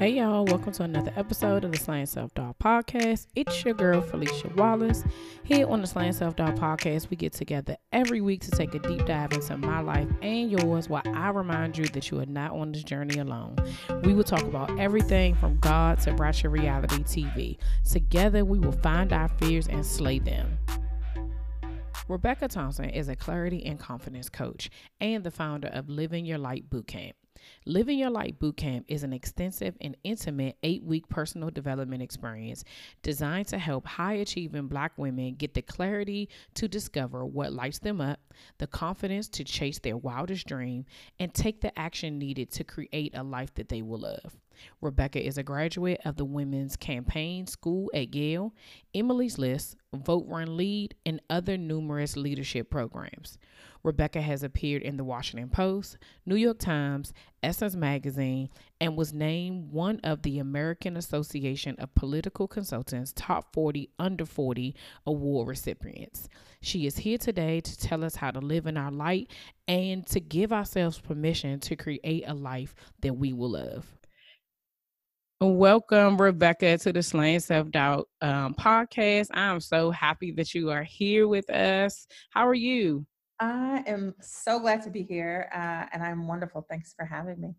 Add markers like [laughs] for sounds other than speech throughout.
Hey y'all, welcome to another episode of the Slaying Self Doubt Podcast. It's your girl Philicia Wallace. Here on the Slaying Self Doubt Podcast, we get together every week to take a deep dive into my life and yours while I remind you that you are not on this journey alone. We will talk about everything from God to Ratchet Reality TV. Together, we will find our fears and slay them. Rebecca Thompson is a clarity and confidence coach and the founder of Live in Your Light Bootcamp. Live in Your Light Bootcamp is an extensive and intimate eight week personal development experience designed to help high achieving Black women get the clarity to discover what lights them up, the confidence to chase their wildest dream, and take the action needed to create a life that they will love. Rebecca is a graduate of the Women's Campaign School at Yale, Emily's List, Vote Run Lead, and other numerous leadership programs. Rebecca has appeared in the Washington Post, New York Times, Essence Magazine, and was named one of the American Association of Political Consultants Top 40 Under 40 award recipients. She is here today to tell us how to live in our light and to give ourselves permission to create a life that we will love. Welcome, Rebecca, to the Slaying Self Doubt um, podcast. I'm so happy that you are here with us. How are you? I am so glad to be here, uh, and I'm wonderful. Thanks for having me.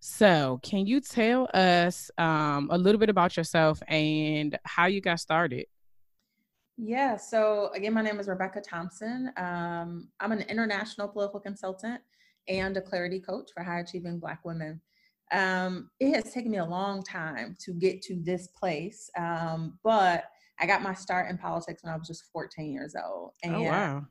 So, can you tell us um, a little bit about yourself and how you got started? Yeah, so again, my name is Rebecca Thompson. Um, I'm an international political consultant and a clarity coach for high achieving Black women. Um, it has taken me a long time to get to this place, um, but I got my start in politics when I was just 14 years old. And oh, wow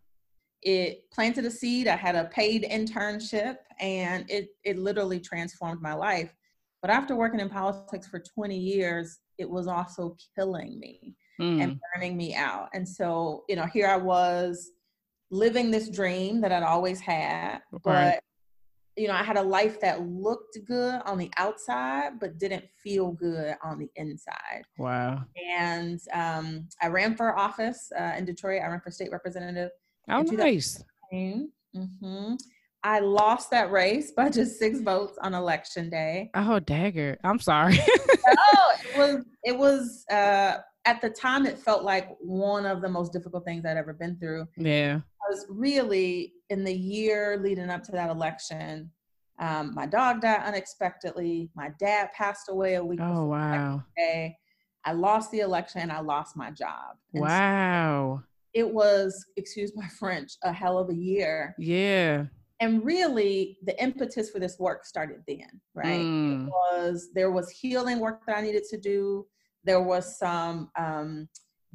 it planted a seed. I had a paid internship and it, it literally transformed my life. But after working in politics for 20 years, it was also killing me mm. and burning me out. And so, you know, here I was living this dream that I'd always had, but you know, I had a life that looked good on the outside, but didn't feel good on the inside. Wow. And um, I ran for office uh, in Detroit. I ran for state representative Oh, nice. Mm-hmm. I lost that race by just six votes on election day. Oh, dagger! I'm sorry. [laughs] [laughs] oh, it was. It was. Uh, at the time, it felt like one of the most difficult things I'd ever been through. Yeah. Was really in the year leading up to that election. Um, my dog died unexpectedly. My dad passed away a week. Oh wow! Day. I lost the election I lost my job. And wow. So it was, excuse my [laughs] French, a hell of a year. Yeah. And really, the impetus for this work started then, right? Mm. was there was healing work that I needed to do. There was some um,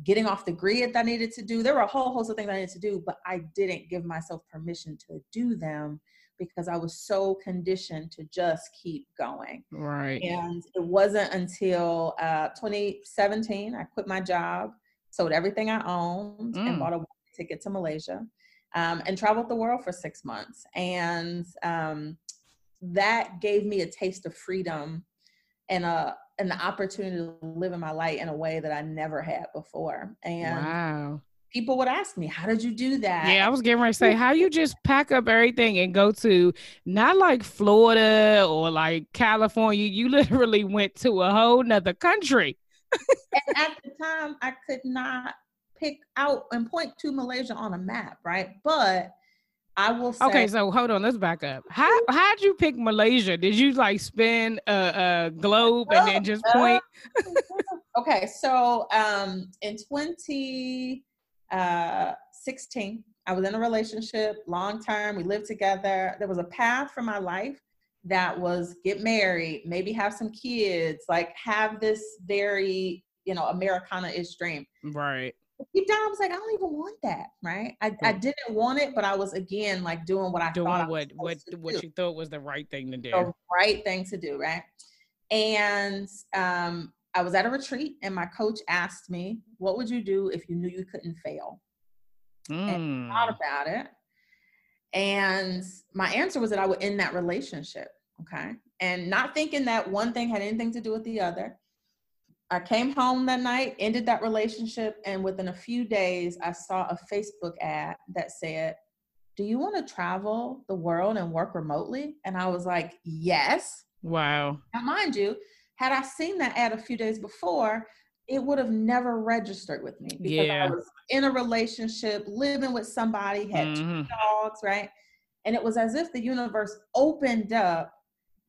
getting off the grid that I needed to do. There were a whole host of things I needed to do, but I didn't give myself permission to do them because I was so conditioned to just keep going. Right. And it wasn't until uh, 2017 I quit my job sold everything I owned mm. and bought a ticket to Malaysia um, and traveled the world for six months. And um, that gave me a taste of freedom and a and the opportunity to live in my light in a way that I never had before. And wow. people would ask me, How did you do that? Yeah, I was getting ready to say, How you just pack up everything and go to not like Florida or like California? You literally [laughs] went to a whole nother country and at the time, I could not pick out and point to Malaysia on a map, right? But I will say. Okay, so hold on, let's back up. How how'd you pick Malaysia? Did you like spin a, a globe and then just point? [laughs] okay, so um, in 2016, uh, I was in a relationship, long term. We lived together. There was a path for my life that was get married, maybe have some kids, like have this very, you know, Americana-ish dream. Right. Deep down, I was like, I don't even want that, right? I, I didn't want it, but I was again like doing what I doing thought what what what you thought was the right thing to do. The right thing to do, right? And um, I was at a retreat, and my coach asked me, "What would you do if you knew you couldn't fail?" Mm. And I thought hmm. about it, and my answer was that I would end that relationship. Okay. And not thinking that one thing had anything to do with the other. I came home that night, ended that relationship, and within a few days, I saw a Facebook ad that said, Do you want to travel the world and work remotely? And I was like, Yes. Wow. Now, mind you, Had I seen that ad a few days before, it would have never registered with me because yeah. I was in a relationship, living with somebody, had mm-hmm. two dogs, right? And it was as if the universe opened up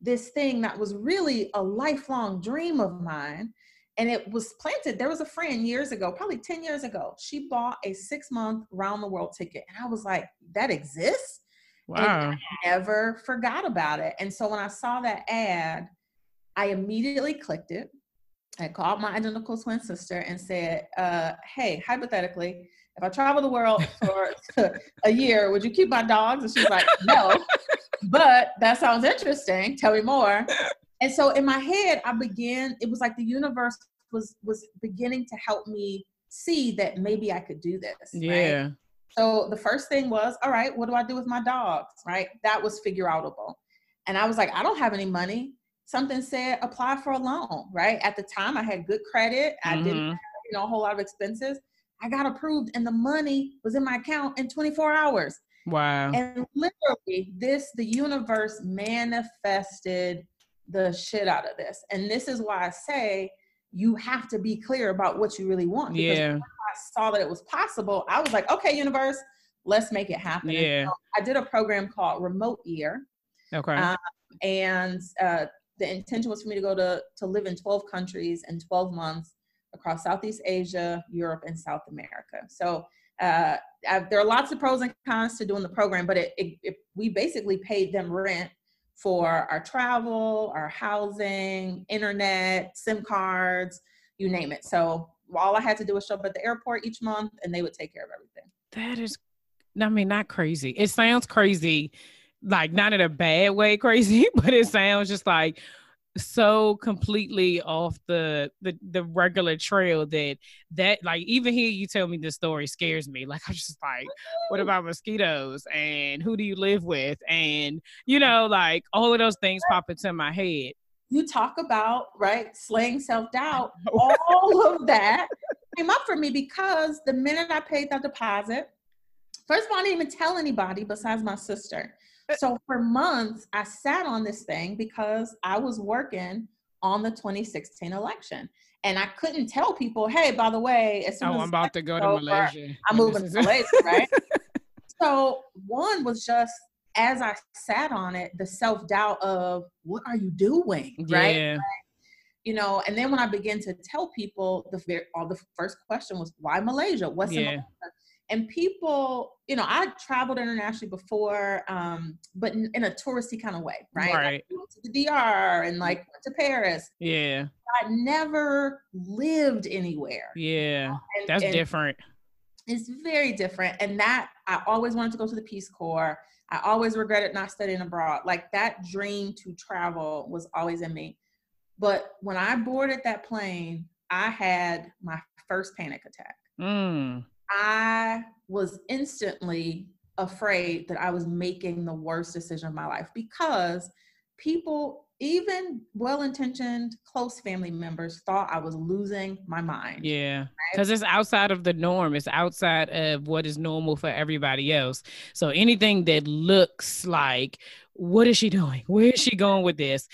this thing that was really a lifelong dream of mine. And it was planted. There was a friend years ago, probably 10 years ago. She bought a six month round the world ticket. And I was like, that exists? Wow. And I never forgot about it. And so when I saw that ad, I immediately clicked it. I called my identical twin sister and said, uh, hey, hypothetically, if I travel the world for [laughs] a year, would you keep my dogs? And she's like, no, but that sounds interesting. Tell me more. And so in my head, I began, it was like the universe was was beginning to help me see that maybe I could do this. Yeah. Right? So the first thing was, all right, what do I do with my dogs? Right. That was figure outable. And I was like, I don't have any money. Something said apply for a loan. Right. At the time I had good credit. I mm-hmm. didn't have, you know, a whole lot of expenses. I got approved and the money was in my account in 24 hours. Wow. And literally, this, the universe manifested the shit out of this. And this is why I say you have to be clear about what you really want. Because yeah. I saw that it was possible. I was like, okay, universe, let's make it happen. Yeah. So I did a program called Remote Year. Okay. Um, and uh, the intention was for me to go to to live in 12 countries in 12 months across Southeast Asia, Europe, and South America. So uh, I, there are lots of pros and cons to doing the program, but it, it, it, we basically paid them rent for our travel, our housing, internet, SIM cards, you name it. So all I had to do was show up at the airport each month and they would take care of everything. That is, I mean, not crazy. It sounds crazy, like not in a bad way crazy, [laughs] but it sounds just like so completely off the, the the regular trail that that like even here you tell me this story scares me. Like i'm just like what about mosquitoes and who do you live with? And you know like all of those things pop into my head. You talk about right slaying self-doubt. [laughs] All of that came up for me because the minute i paid that deposit first of all i didn't even tell anybody besides my sister so for months, I sat on this thing because I was working on the 2016 election. And I couldn't tell people, hey, by the way, as soon oh, as I'm about to go to Malaysia. I'm moving to Malaysia, [laughs] right? so one was just as I sat on it, the self doubt of what are you doing, right? Yeah. you know, and then when I began to tell people, the very, all the first question was, why Malaysia? What's yeah. in Malaysia? And people you know i traveled internationally before um but in, in a touristy kind of way right? Right. Like, to the dr and like went to paris. Yeah. I never lived anywhere. Yeah. And, that's and different. It's very different. And that i always wanted to go to the peace corps. I always regretted not studying abroad. Like that dream to travel was always in me. But when i boarded that plane i had my first panic attack. Mm I was instantly afraid that I was making the worst decision of my life because people, even well intentioned, close family members, thought I was losing my mind. Yeah. Because right? it's outside of the norm, it's outside of what is normal for everybody else. So anything that looks like, what is she doing? Where is she going with this?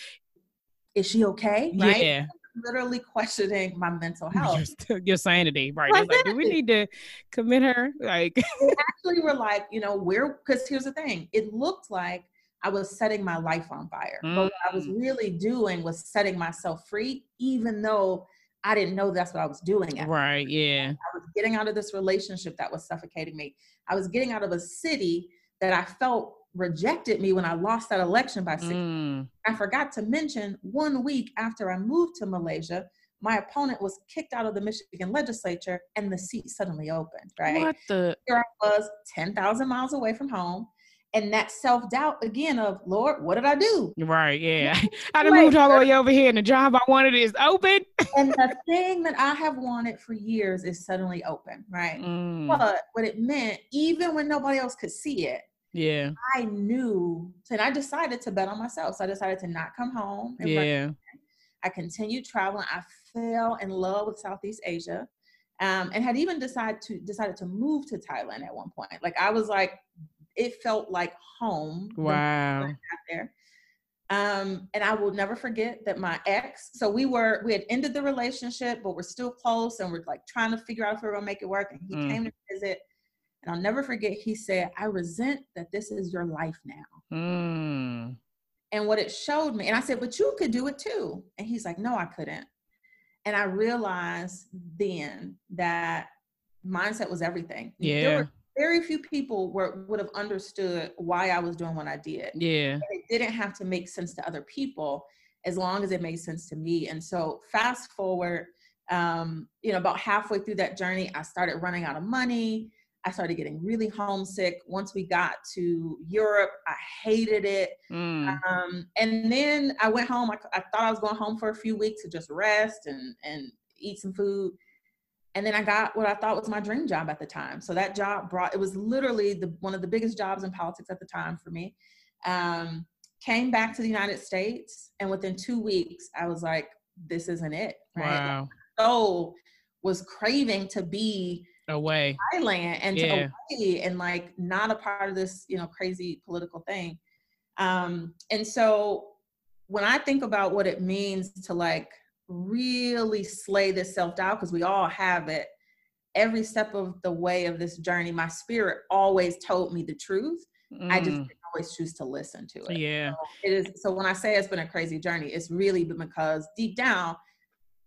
Is she okay? Right? Yeah literally questioning my mental [laughs] health. Your, [laughs] your sanity, right? Like, do we need to commit her? Like, [laughs] actually, we're like, you know, we're because here's the thing. It looked like I was setting my life on fire, mm. but what I was mm. really doing was setting myself free, even though I didn't know that's what I was doing. right? Yeah. I was getting out of this relationship that was suffocating me. I was getting out of a city that I felt rejected me when I lost that election by six. Mm. I forgot to mention one week after I moved to Malaysia, my opponent was kicked out of the Michigan legislature and the seat suddenly opened, right? What the? Here I was 10,000 miles away from home. And that self doubt again of, Lord, what did I do? Right, yeah. [laughs] I done moved all the way over here and the job I wanted is open. [laughs] and the thing that I have wanted for years is suddenly open, right? Mm. But what it meant, even when nobody else could see it, yeah. I knew, and I decided to bet on myself. So I decided to not come home. yeah. I continued traveling. I fell in love with Southeast Asia. Um, and had even decided to decided to move to Thailand at one point. Like I was like, it felt like home. Wow. There. Um, and I will never forget that my ex, so we were, we had ended the relationship, but we're still close and we're like trying to figure out if we we're gonna make it work. And he mm. came to visit. And I'll never forget, he said, I resent that this is your life now. Mm. And what it showed me, and I said, but you could do it too. And he's like, no, I couldn't. And I realized then that mindset was everything. Yeah. There were very few people were, would have understood why I was doing what I did. Yeah. it didn't have to make sense to other people as long as it made sense to me. And so fast forward, um, you know, about halfway through that journey, I started running out of money. I started getting really homesick. Once we got to Europe, I hated it. Mm. Um, and then I went home. I, I, thought I was going home for a few weeks to just rest and, and eat some food and then I got what I thought was my dream job at the time. So that job brought it was literally the one of the biggest jobs in politics at the time for me. Um, came back to the United States, and within two weeks, I was like, "This isn't it." Right? Wow. So was craving to be away Thailand and yeah. away and like not a part of this, you know, crazy political thing. Um, and so when I think about what it means to like really slay this self doubt because we all have it every step of the way of this journey my spirit always told me the truth mm. i just mm. didn't always choose to listen to it yeah so it is so when i say it's been a crazy journey it's really been because deep down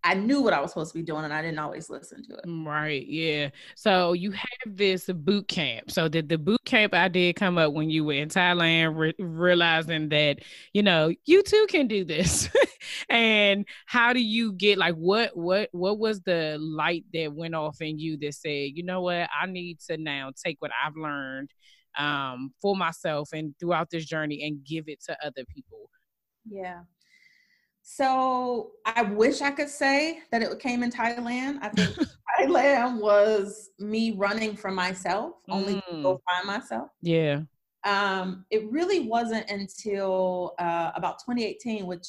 I knew what I was supposed to be doing and I didn't always listen to it. Mm, right. Yeah. So you have this boot camp. So did the boot camp idea come up when you were in Thailand, re- realizing that, you know, you too can do this? [laughs] and how do you get like what what what was the light that went off in you that said, you know what, I need to now take what I've learned um for myself and throughout this journey and give it to other people? Yeah. So I wish I could say that it came in Thailand. I think [laughs] Thailand was me running for myself, only mm. to go mm. find myself. Yeah. Um, it really wasn't until uh, about 2018, which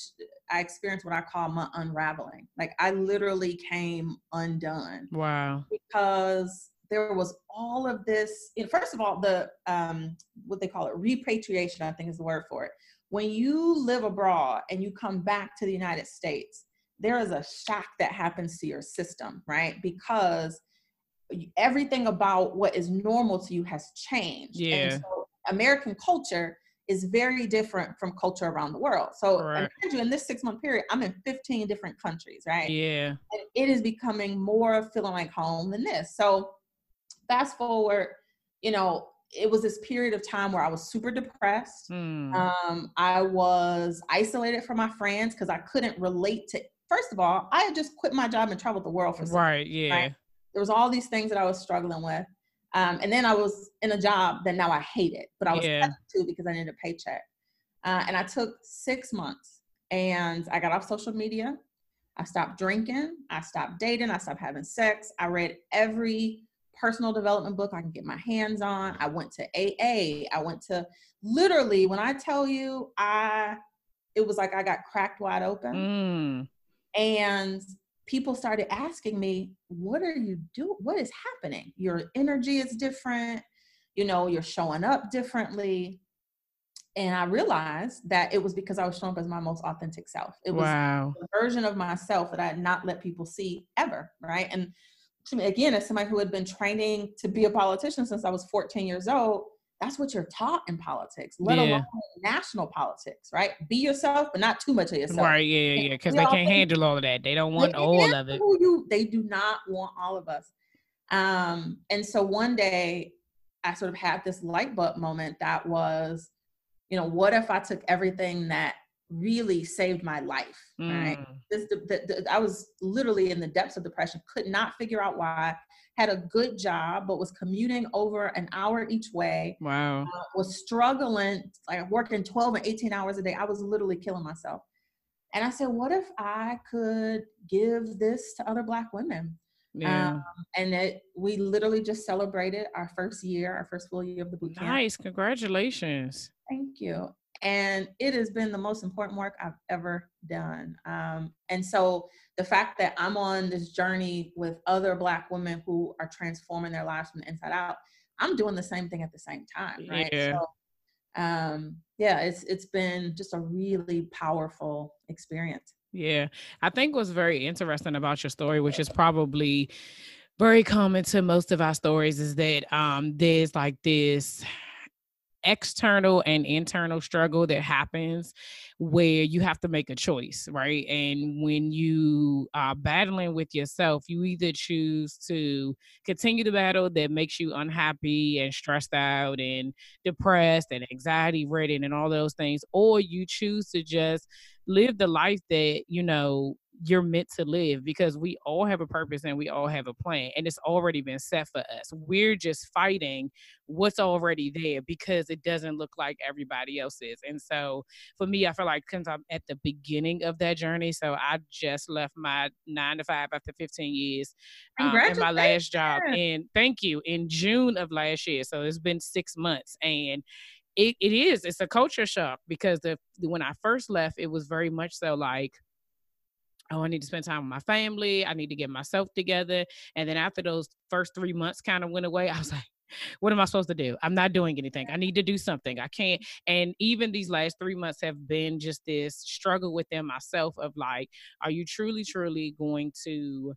I experienced what I call my unraveling. Like I literally came undone. Wow. Because there was all of this. You know, first of all, the um, what they call it repatriation, I think is the word for it when you live abroad and you come back to the United States, there is a shock that happens to your system, right? Because everything about what is normal to you has changed. Yeah. So American culture is very different from culture around the world. So right. imagine in this six month period, I'm in 15 different countries, right? Yeah. And it is becoming more feeling like home than this. So fast forward, you know, it was this period of time where I was super depressed. Mm. Um, I was isolated from my friends because I couldn't relate to. First of all, I had just quit my job and traveled the world for right. Yeah, right? there was all these things that I was struggling with, um, and then I was in a job that now I hated, but I was yeah. to because I needed a paycheck. Uh, and I took six months, and I got off social media. I stopped drinking. I stopped dating. I stopped having sex. I read every personal development book I can get my hands on. I went to AA. I went to literally when I tell you I it was like I got cracked wide open. Mm. And people started asking me, "What are you doing? What is happening? Your energy is different. You know, you're showing up differently." And I realized that it was because I was showing up as my most authentic self. It was wow. a version of myself that I had not let people see ever, right? And again, as somebody who had been training to be a politician since I was 14 years old, that's what you're taught in politics, let yeah. alone national politics, right? Be yourself, but not too much of yourself. Right, yeah, yeah, yeah. because they can't handle all of that. They don't want they all of it. You, they do not want all of us. Um, and so one day I sort of had this light bulb moment that was, you know, what if I took everything that really saved my life. Mm. Right, this the, the, the, I was literally in the depths of depression, could not figure out why. Had a good job, but was commuting over an hour each way. Wow, uh, was struggling, like working twelve and eighteen hours a day. I was literally killing myself. And I said, what if I could give this to other Black women? Yeah. Um, and it, we literally just celebrated our first year, our first full year of the boot camp. Nice, congratulations. Thank you and it has been the most important work I've ever done. Um, and so the fact that I'm on this journey with other Black women who are transforming their lives from the inside out, I'm doing the same thing at the same time, right? Yeah. So um, yeah, it's it's been just a really powerful experience. Yeah. I think what's very interesting about your story, which is probably very common to most of our stories, is that um there's like this external and internal struggle that happens where you have to make a choice, right? And when you are battling with yourself, you either choose to continue the battle that makes you unhappy and stressed out and depressed and anxiety ridden and all those things, or you choose to just live the life that, you know, you're meant to live because we all have a purpose and we all have a plan and it's already been set for us. We're just fighting what's already there because it doesn't look like everybody else's. And so for me, I feel like because I'm at the beginning of that journey, so I just left my nine to five after 15 years um, in my last job. And thank you in June of last year. So it's been six months and it, it is it's a culture shock because the when I first left, it was very much so like oh, I need to spend time with my family. I need to get myself together. And then after those first three months kind of went away, I was [laughs] like, what am I supposed to do? I'm not doing anything. I need to do something. I can't. And even these last three months have been just this struggle within myself of like, are you truly, truly going to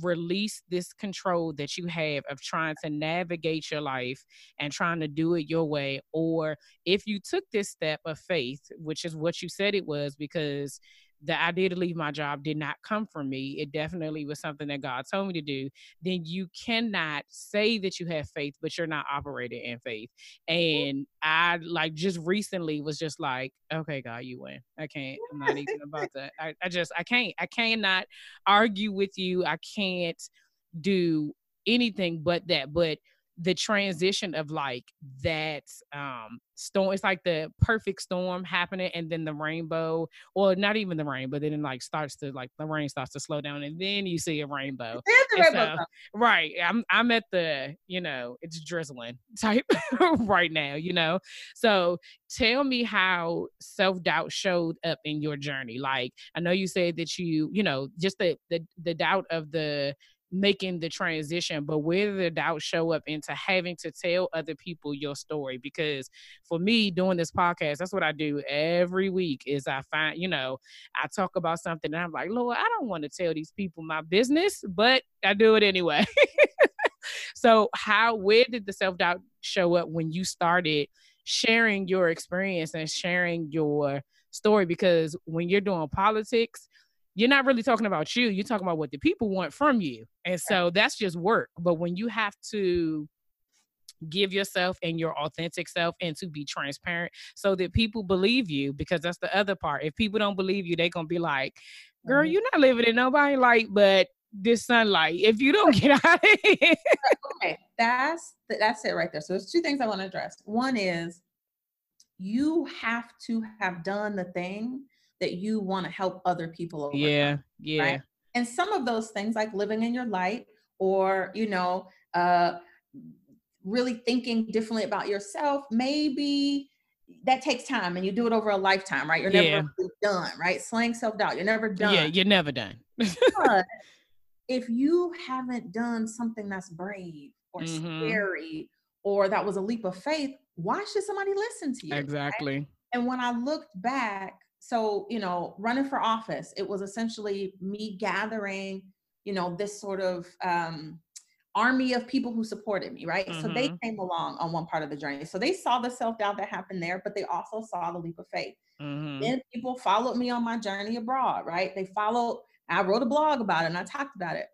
release this control that you have of trying to navigate your life and trying to do it your way or if you took this step of faith which is what you said it was because the idea to leave my job did not come from me. It definitely was something that God told me to do. Then you cannot say that you have faith, but you're not operating in faith. And I like just recently was just like, okay, God, you win. I can't. I'm not even about [laughs] that. I, I just I can't. I cannot argue with you. I can't do anything but that. But the transition of like that um storm it's like the perfect storm happening and then the rainbow or not even the rain but then it like starts to like the rain starts to slow down and then you see a rainbow, rainbow so, right i'm i'm at the you know it's drizzling [laughs] type [laughs] right now you know? So tell me how self-doubt showed up in your journey like i know you said that you you know just the the, the doubt of the making the transition, but where the doubt show up into having to tell other people your story? Because for me, doing this podcast, that's what I do every week. Is I find, you know, I talk about something and I'm like, Lord, I don't want to tell these people my business, but I do it anyway. [laughs] so, how, where did the self doubt show up when you started sharing your experience and sharing your story? Because when you're doing politics, you're not really talking about you. You're talking about what the people want from you. And so that's just work. But when you have to give yourself and your authentic self and to be transparent so that people believe you, because that's the other part. If people don't believe you, they're going to be like, girl, mm-hmm. you're not living in nobody light but this sunlight. If you don't [laughs] get out of here. okay, that's that's it right there. So there's two things I want to address. One is you have to have done the thing that you want to help other people overcome, yeah yeah right? and some of those things like living in your light or you know uh really thinking differently about yourself maybe that takes time and you do it over a lifetime right you're never yeah. done right slaying self-doubt you're never done yeah you're never done [laughs] but if you haven't done something that's brave or mm-hmm. scary or that was a leap of faith why should somebody listen to you exactly right? and when i looked back so you know running for office it was essentially me gathering you know this sort of um, army of people who supported me right mm-hmm. so they mm-hmm. came along on one part of the journey so they saw the self-doubt that happened there but they also saw the leap of faith mm-hmm. then people followed me on my journey abroad right they followed i wrote a blog about it and i talked about it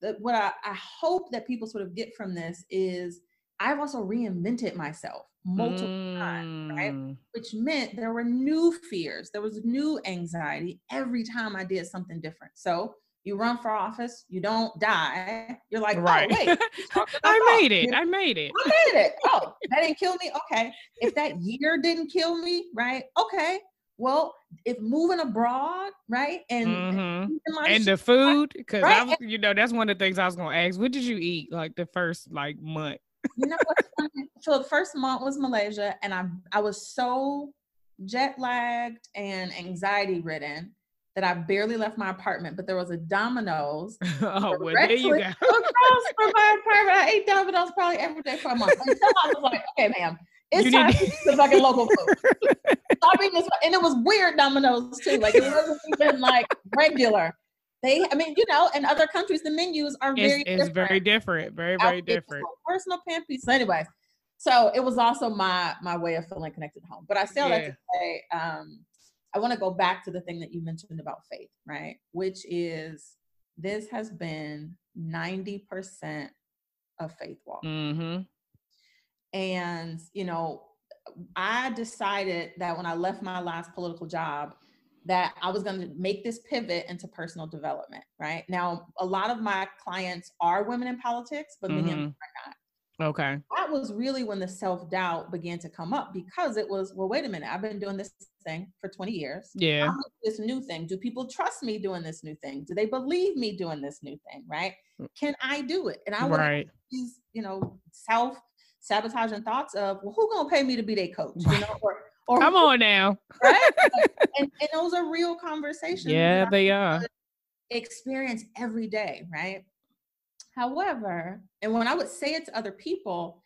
the, what I, I hope that people sort of get from this is i've also reinvented myself multiple mm. times, right? Mm. Which meant there were new fears, there was new anxiety every time I did something different. So you run for office, you don't die. You're like, oh, right. oh, wait, [laughs] I made it. I made it. I made it. Oh, that didn't kill me. Okay. If that year didn't kill me, right? Okay. Well, if moving abroad, right, and mm-hmm. and the food, because right? I was, you know, that's one of the things I was gonna ask. What did you eat like the first like month? You know what's funny? So the first month was Malaysia, and I I was so jet lagged and anxiety ridden that I barely left my apartment. But there was a Domino's. [laughs] oh, well, there you go. [laughs] across from my apartment. I ate Domino's probably every day for a month until I was like, okay, ma'am, [laughs] It's You time need to eat the fucking local food. Stop eating this, and it was weird Domino's too. Like it wasn't even like regular. They, I mean, you know, in other countries, the menus are very it's different. very different. Very, very different. Personal pan pizza. Anyway, so it was also my my way of feeling connected home. But I say all that to say, um, I want to go back to the thing that you mentioned about faith, right? Which is this has been ninety percent of faith walk. Mm-hmm. And, you know, I decided that when I left my last political job, that I was going to make this pivot into personal development, right? Now, a lot of my clients are women in politics, but many of them Mhm. are not. Okay. That was really when the self doubt began to come up because it was, well, wait a minute, I've been doing this thing for 20 years. Yeah. I'm this new thing. Do people trust me doing this new thing? Do they believe me doing this new thing? Right? Can I do it? And I would Right. these, you know, self sabotaging thoughts of, well, who gonna pay me to be their coach? You know, or or Come on now. right? [laughs] and, and those are real conversations. Yeah, they are. Experience every day, right? However, and when I would say it to other people,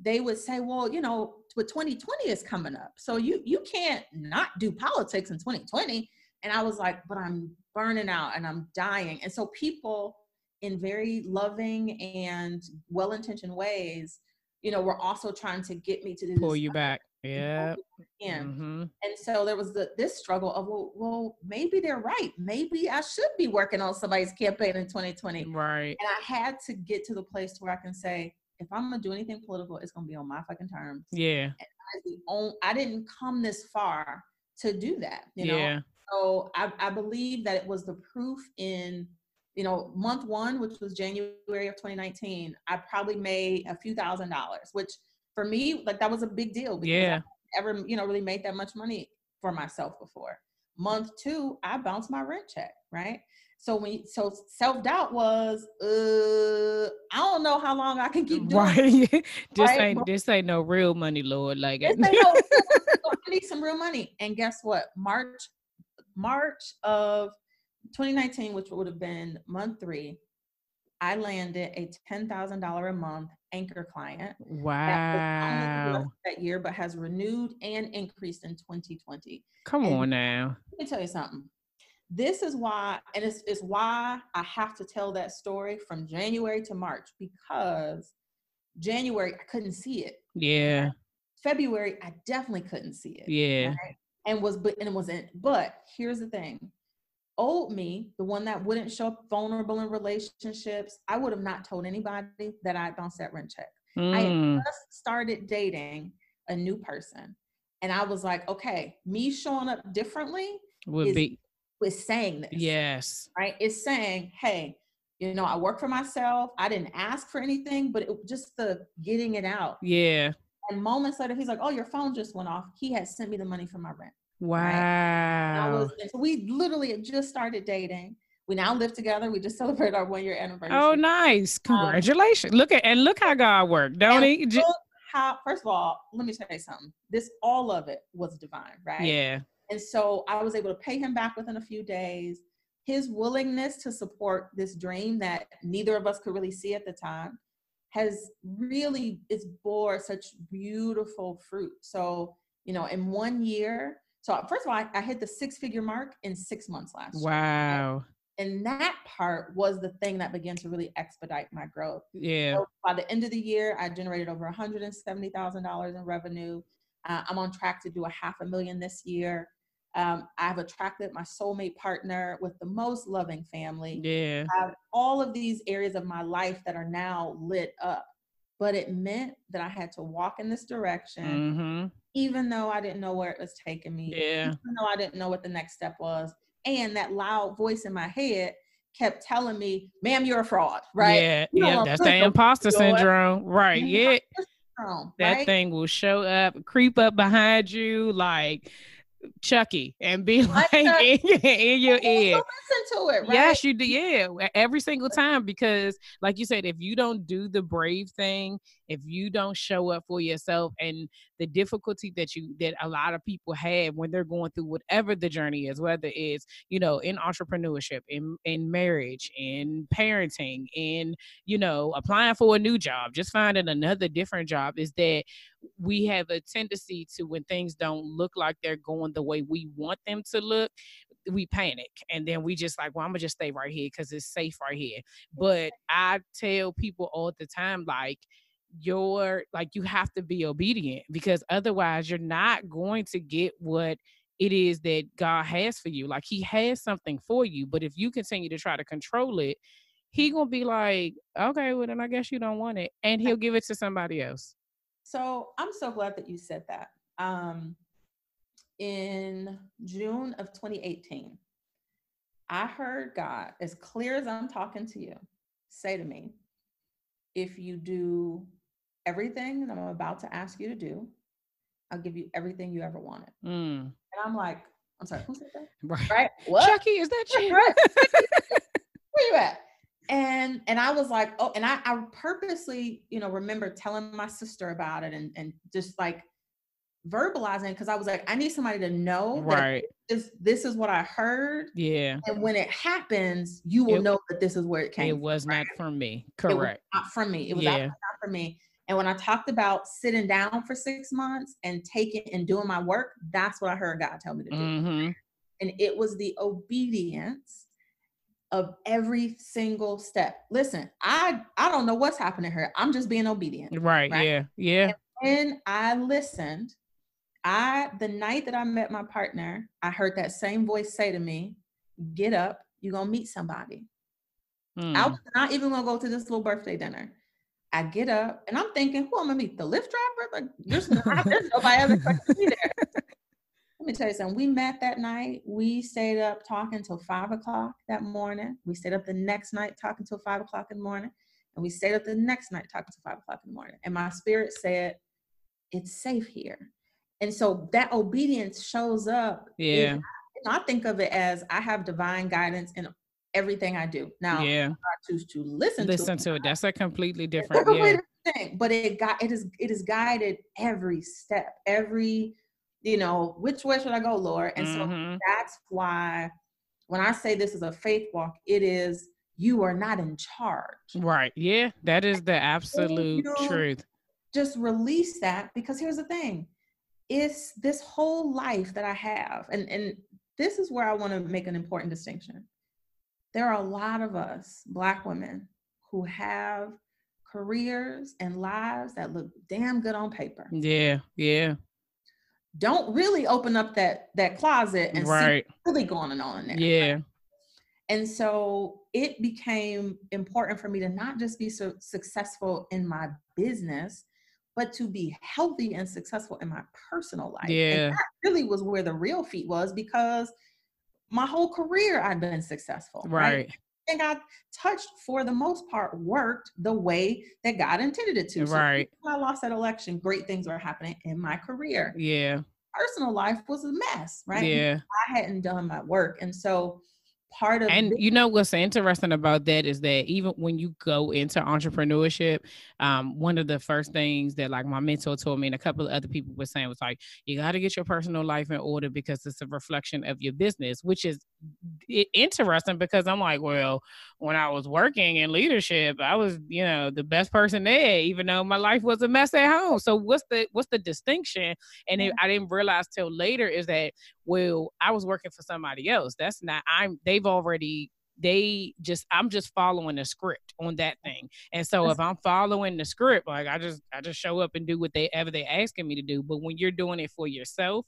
they would say, well, you know, but 2020 is coming up. So you you can't not do politics in 2020. And I was like, but I'm burning out and I'm dying. And so people in very loving and well-intentioned ways, you know, were also trying to get me to do Pull you back. Yeah. Mm-hmm. And so there was the, this struggle of, well, well, maybe they're right. Maybe I should be working on somebody's campaign in 2020. right And I had to get to the place where I can say, if I'm gonna do anything political, it's gonna be on my fucking terms. Yeah. I, I didn't come this far to do that, you know. yeah. So I, I believe that it was the proof in, you know, month one, which was January of 2019. I probably made a few thousand dollars, which for me, like that was a big deal. because I Yeah. ever you know really made that much money for myself before month two i bounced my rent check right so when so self-doubt was uh i don't know how long i can keep doing Right. [laughs] this right? ain't this ain't no real money, Lord. Like this. Ain't [laughs] no- i need some real money and guess what march march of 2019 which would have been month three i landed a $10000 a month anchor client that was only with us wow. that year, but has renewed and increased in 2020. Come and- on now. Let me tell you something. This is why, and it's, it's why I have to tell that story from January to March because January I couldn't see it. Yeah. February I definitely couldn't see it. Yeah. And was but and it wasn't. But here's the thing. Old me, the one that wouldn't show up vulnerable in relationships, I would have not told anybody that I bounced that rent check. I had Mm, just started dating a new person. And I was like, okay, me showing up differently would is- be is saying this. yes. Right? It's saying, hey, you know, I work for myself. I didn't ask for anything, but it just the getting it out. Yeah. And moments later, he's like, oh, your phone just went off. He had sent me the money for my rent. Wow. was, so we literally just started dating. We now live together. We just [laughs] celebrated our one year anniversary. Oh, nice. Congratulations. look at and look how God worked, don't Um, he? J- look how, first of all, let me tell you something. This, all of it was divine, right? Yeah. And so I was able to pay him back within a few days. His willingness to support this dream that neither of us could really see at the time has really it's bore such beautiful fruit. So, you know, in one year, so first of all, I, I hit the six figure mark in six months last year. Wow. And that part was the thing that began to really expedite my growth. Yeah. So by the end of the year, I generated over $170,000 in revenue. Uh, I'm on track to do a half a million this year. Um, I've attracted my soulmate partner with the most loving family. Yeah. I have all of these areas of my life that are now lit up. But it meant that I had to walk in this direction, Mm-hmm. even though I didn't know where it was taking me, Yeah. even though I didn't know what the next step was. And that loud voice in my head kept telling me, ma'am, you're a fraud, right? Yeah. Yeah. That's the imposter foot on it. syndrome. Right. Yeah. Wrong, That right? thing will show up, creep up behind you like Chucky and be [laughs] like in, your- in your ear. Listen to it, right? Yes, you do. Yeah, every single time because, like you said, if you don't do the brave thing if you don't show up for yourself and the difficulty that you that a lot of people have when they're going through whatever the journey is whether it's you know in entrepreneurship in in marriage in parenting in you know applying for a new job just finding another different job is that we have a tendency to when things don't look like they're going the way we want them to look we panic and then we just like well i'm gonna just stay right here because it's safe right here. But i tell people all the time like you're like you have to be obedient because otherwise you're not going to get what it is that God has for you. Like he has something for you, but if you continue to try to control it, he gonna be like, okay, well then I guess you don't want it, and he'll give it to somebody else. So I'm so glad that you said that. Um, in June of 2018, I heard God, as clear as I'm talking to you, say to me, if you do everything that I'm about to ask you to do, I'll give you everything you ever wanted. Mm. And I'm like, I'm sorry, who said that? [laughs] Right. right? What? Chucky, is that you? [laughs] Where you at? And and I was like, oh, and I, I purposely, you know, remember telling my sister about it and and just like verbalizing because I was like, I need somebody to know right. this this is what I heard. Yeah. And when it happens, you will it, know that this is where it came. It was from, not from me. Correct. not from me. It was yeah. not from me. And when I talked about sitting down for six months and taking and doing my work, that's what I heard God tell me to do. Mm-hmm. And it was the obedience of every single step. Listen, I I don't know what's happening here. I'm just being obedient. Right. right? Yeah. Yeah. And I listened. I the night that I met my partner, I heard that same voice say to me, "Get up. You're gonna meet somebody." Mm. I hmm. was not even gonna go to this little birthday dinner. I get up and I'm thinking, who I'm gonna meet? The Lyft driver? Like there's, not, there's [laughs] nobody ever to be there. Let me tell you something. We met that night. We stayed up talking till five o'clock that morning. We stayed up the next night talking till five o'clock in the morning. And we stayed up the next night talking till five o'clock in the morning. And my spirit said, It's safe here. And so that obedience shows up. Yeah. In, I think of it as I have divine guidance in everything I do. Now, yeah, I choose to listen, listen to, to it. That's a completely different, yeah. thing. But it got it is it is guided every step, every you know which way should I go, Lord? And mm-hmm. so that's why when I say this is a faith walk, it is you are not in charge. Right. Yeah, that is the absolute truth. Just release that because here's the thing. It's this whole life that I have, and and this is where I want to make an important distinction there are a lot of us, Black women, who have careers and lives that look damn good on paper. Yeah, yeah. Don't really open up that that closet and right. see really going on in there. Yeah. Right? And so it became important for me to not just be so successful in my business, but to be healthy and successful in my personal life. Yeah. And that really was where the real feat was because my whole career I've been successful. Right. right? And I touched for the most part worked the way that God intended it to. Right. So I lost that election, great things were happening in my career. Yeah. Personal life was a mess, right? Yeah. I hadn't done my work. And so part of and you know what's interesting about that is that even when you go into entrepreneurship um, one of the first things that like my mentor told me and a couple of other people were saying was like you got to get your personal life in order because it's a reflection of your business which is interesting because i'm like well when i was working in leadership i was you know the best person there even though my life was a mess at home. So what's the what's the distinction? And it, mm-hmm. i didn't realize till later is that well i was working for somebody else. That's not i'm they've already they just i'm just following the script on that thing. And so if i'm following the script like i just i just show up and do what they ever they asking me to do. But when you're doing it for yourself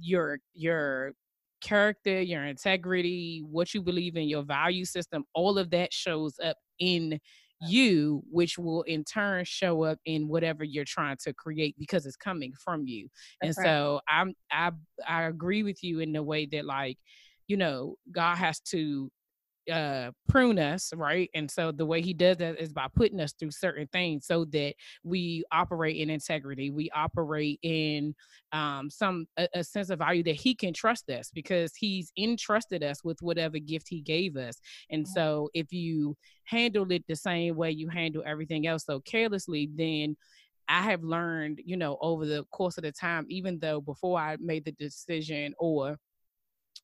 your your character your integrity what you believe in your value system all of that shows up in you, which will in turn show up in whatever you're trying to create because it's coming from you. That's and right. so I'm I I agree with you in the way that like, you know, God has to uh prune us right? And so the way he does that is by putting us through certain things so that we operate in integrity. We operate in um some a, a, sense of value that he can trust us because he's entrusted us with whatever gift he gave us. And so if you handle it the same way you handle everything else so carelessly then I have learned, you know, over the course of the time, even though before I made the decision or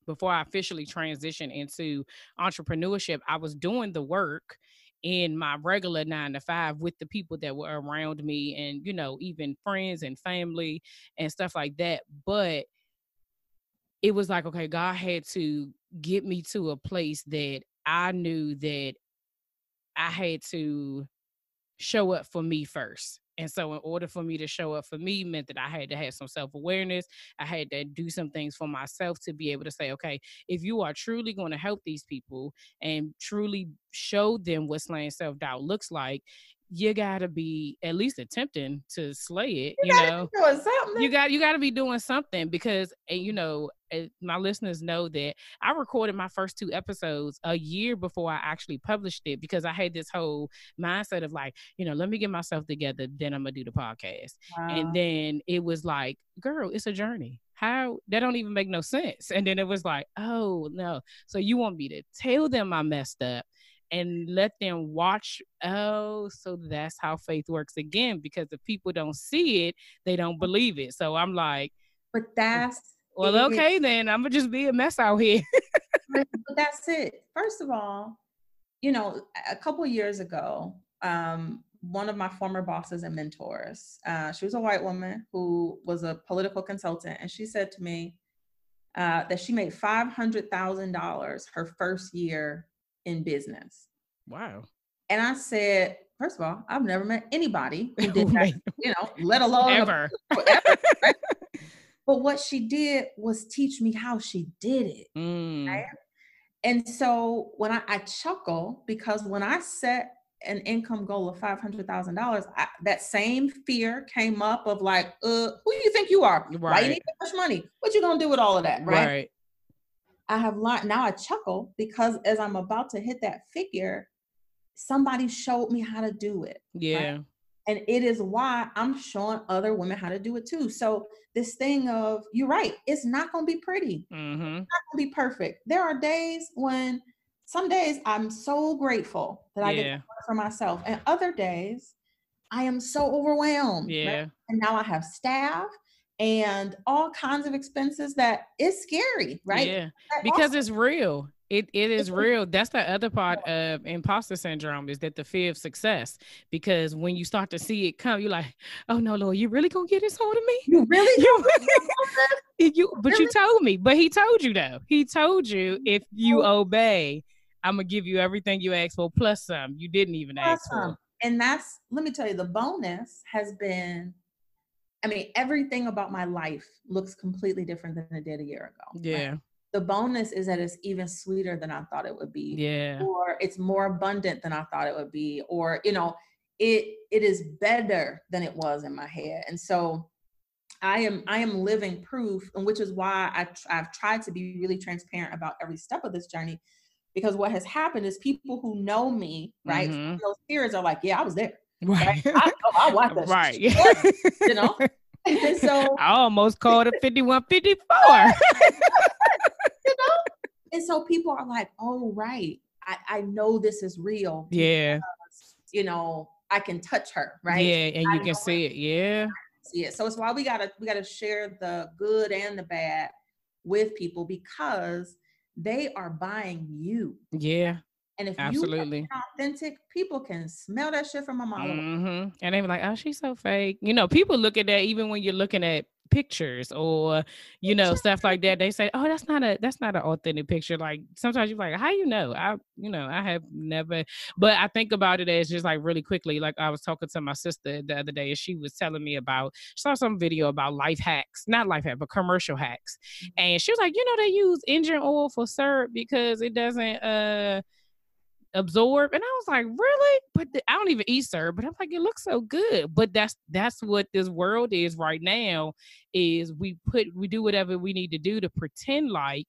before I officially transitioned into entrepreneurship, I was doing the work in my regular nine to five with the people that were around me and, you know, even friends and family and stuff like that. But it was like, okay, God had to get me to a place that I knew that I had to show up for me first. And so, in order for me to show up for me, meant that I had to have some self awareness. I had to do some things for myself to be able to say, okay, if you are truly going to help these people and truly show them what slaying self doubt looks like, you gotta be at least attempting to slay it. You, you know, you got you got to be doing something because, you know, my listeners know that I recorded my first two episodes a year before I actually published it because I had this whole mindset of like, you know, let me get myself together, then I'm gonna do the podcast, wow. and then it was like, girl, it's a journey. How that don't even make no sense. And then it was like oh no. So you want me to tell them i messed up and let them watch. Oh, so that's how faith works again. Because if people don't see it, they don't believe it. So I'm like, but that's well, it. okay, then I'm gonna just be a mess out here. [laughs] but that's it. First of all, you know, a couple years ago, um, one of my former bosses and mentors, uh, she was a white woman who was a political consultant, and she said to me uh, that she made five hundred thousand dollars her first year in business. Wow. And I said, first of all, I've never met anybody [laughs] who did that, you know, let [laughs] alone ever. ever right? [laughs] But what she did was teach me how she did it. Mm. Right? And so when I, I, chuckle because when I set an income goal of five hundred thousand dollars, that same fear came up of like, uh, who do you think you are? Right. Why you need that much money? What you gonna do with all of that? Right. right. I have learned now I chuckle because as I'm about to hit that figure, somebody showed me how to do it. Yeah. Right? And it is why I'm showing other women how to do it too. So this thing of you're right, it's not gonna be pretty. Mm-hmm. It's not gonna be perfect. There are days when some days I'm so grateful that I yeah. get for myself, and other days I am so overwhelmed. Yeah. Right? And now I have staff and all kinds of expenses that is scary, right? Yeah, because it's real. It it is real. That's the other part of imposter syndrome is that the fear of success. Because when you start to see it come, you're like, oh no, Lord, you really gonna get this hold of me? You really? you, [laughs] you but really? you told me. But he told you though. He told you if you obey, I'm gonna give you everything you asked for plus some. You didn't even plus ask some. for. And that's let me tell you, the bonus has been I mean, everything about my life looks completely different than it did a year ago. Yeah. Right? The bonus is that it's even sweeter than I thought it would be. Yeah. Or it's more abundant than I thought it would be. Or, you know, it it is better than it was in my head. And so I am I am living proof, and which is why I I've tried to be really transparent about every step of this journey. Because what has happened is people who know me, right? Mm-hmm. Those peers are like, yeah, I was there. Right. I, I, I watched that. Right. you know. [laughs] So I almost called it 5154. [laughs] you know? And so people are like, oh, right. I, I know this is real. Yeah. Because, you know, I can touch her, right? Yeah, and you can see it. Yeah. See it. So it's why we gotta we gotta share the good and the bad with people because they are buying you. Yeah. And if absolutely. you authentic, people can smell that shit from a mile mm-hmm. And they be like, "Oh, she's so fake." You know, people look at that even when you're looking at pictures or you know stuff like that. They say oh that's not a that's not an authentic picture. Like sometimes you're like how you know? I you know i have never but i think about it as just like really quickly. Like i was talking to my sister the other day and she was telling me about saw some video about life hacks not life hack but commercial hacks. Mm-hmm. and she was like you know they use engine oil for syrup because it doesn't uh absorb. And I was like, really? But the, I don't even eat syrup, but I'm like, it looks so good. But that's that's what this world is right now. Is we put we do whatever we need to do to pretend like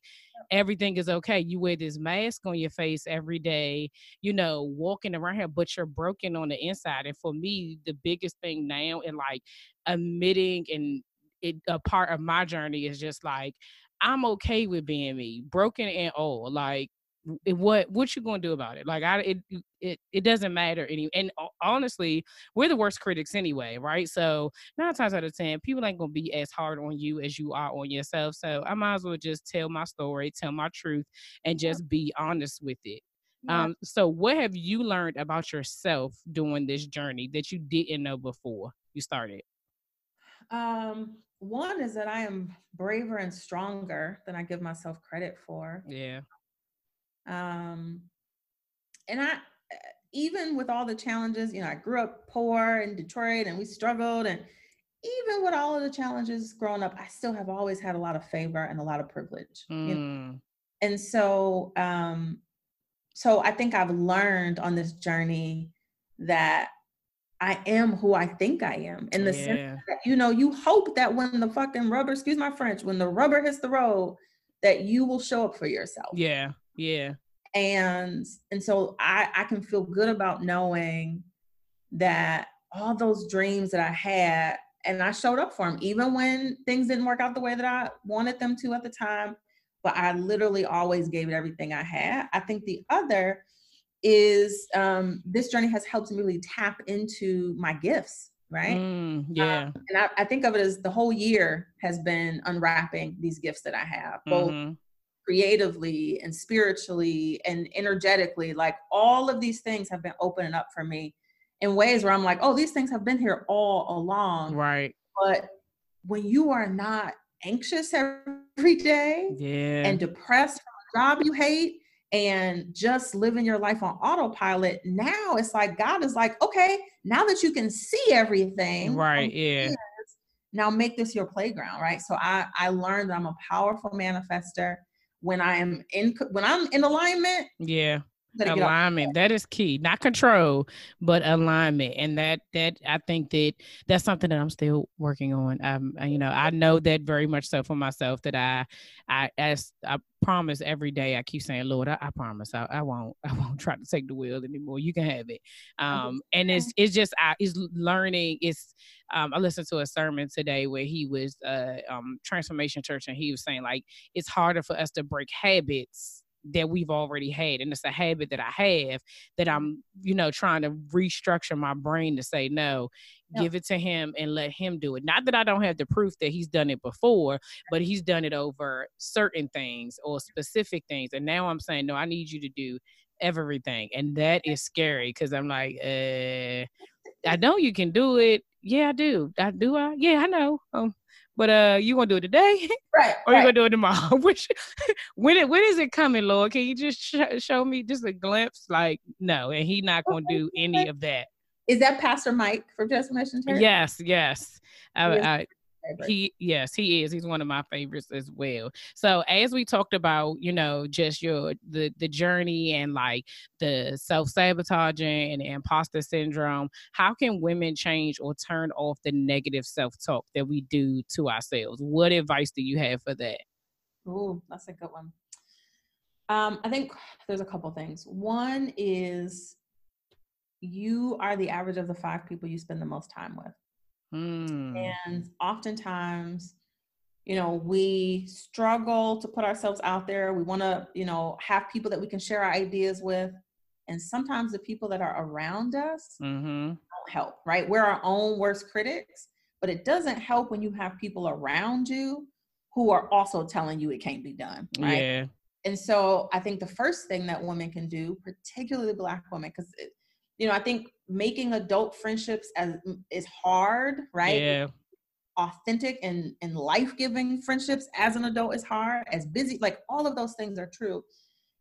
everything is okay. You wear this mask on your face every day, you know, walking around here, but you're broken on the inside. And for me, the biggest thing now and like admitting and it a part of my journey is just like I'm okay with being me, broken and old. Like what what you gonna do about it? Like I it it it doesn't matter any. And honestly, we're the worst critics anyway, right? So nine times out of ten, people ain't gonna be as hard on you as you are on yourself. So I might as well just tell my story, tell my truth, and just be honest with it. Yeah. Um, so what have you learned about yourself doing this journey that you didn't know before you started? Um, one is that I am braver and stronger than I give myself credit for. Yeah. Um, and I, even with all the challenges, you know, I grew up poor in Detroit and we struggled. And even with all of the challenges growing up, I still have always had a lot of favor and a lot of privilege. Mm. You know? And so, um, so I think I've learned on this journey that I am who I think I am in the yeah. sense that, you know, you hope that when the fucking rubber, excuse my French, when the rubber hits the road, that you will show up for yourself. Yeah. Yeah. And and so I I can feel good about knowing that all those dreams that I had and I showed up for them even when things didn't work out the way that I wanted them to at the time, but I literally always gave it everything I had. I think the other is um this journey has helped me really tap into my gifts right? Mm, yeah. Um, and I, I, think of it as the whole year has been unwrapping these gifts that I have, both mm-hmm creatively and spiritually and energetically like all of these things have been opening up for me in ways where i'm like oh these things have been here all along. Right. But when you are not anxious every day yeah. and depressed from a job you hate and just living your life on autopilot now it's like god is like okay now that you can see everything right yeah. now make this your playground right? So i i learned that i'm a powerful manifester when I am in when I'm in alignment. Yeah. Alignment that is key, not control, but alignment, and that that I think that that's something that I'm still working on. Um, you know, I know that very much so for myself that I, I as I promise every day. I keep saying, Lord, I, I promise I, I, won't [laughs] I won't try to take the wheel anymore. You can have it. Um, and it's it's just I it's learning. It's um, I listened to a sermon today where he was uh, um, Transformation Church, and he was saying like it's harder for us to break habits that we've already had and it's a habit that i have that i'm you know trying to restructure my brain to say no yep. give it to him and let him do it not that i don't have the proof that he's done it before but he's done it over certain things or specific things and now i'm saying no i need you to do everything and that is scary because i'm like uh [laughs] i know you can do it yeah, I do. I do. I yeah, I know. Um, but uh, you gonna do it today, [laughs] right? or right. you gonna do it tomorrow? [laughs] Which when it when is it coming, Lord? Can you just sh- show me just a glimpse? Like no, and he not gonna do any of that. Is that Pastor Mike from Transformation Church? Yes, yes. I, I. He yes, he is. He's one of my favorites as well. So as we talked about, you know, just your the the journey and like the self-sabotaging and the imposter syndrome, how can women change or turn off the negative self-talk that we do to ourselves? What advice do you have for that? Oh, that's a good one. Um, I think there's a couple things. One is you are the average of the five people you spend the most time with. Mm. And oftentimes, you know, we struggle to put ourselves out there. We want to, you know, have people that we can share our ideas with. And sometimes the people that are around us mm-hmm. don't help, right? We're our own worst critics, but it doesn't help when you have people around you who are also telling you it can't be done, right? Yeah. And so I think the first thing that women can do, particularly Black women, because you know, I think making adult friendships as is hard, right? Yeah. Authentic and and life giving friendships as an adult is hard. As busy, like all of those things are true.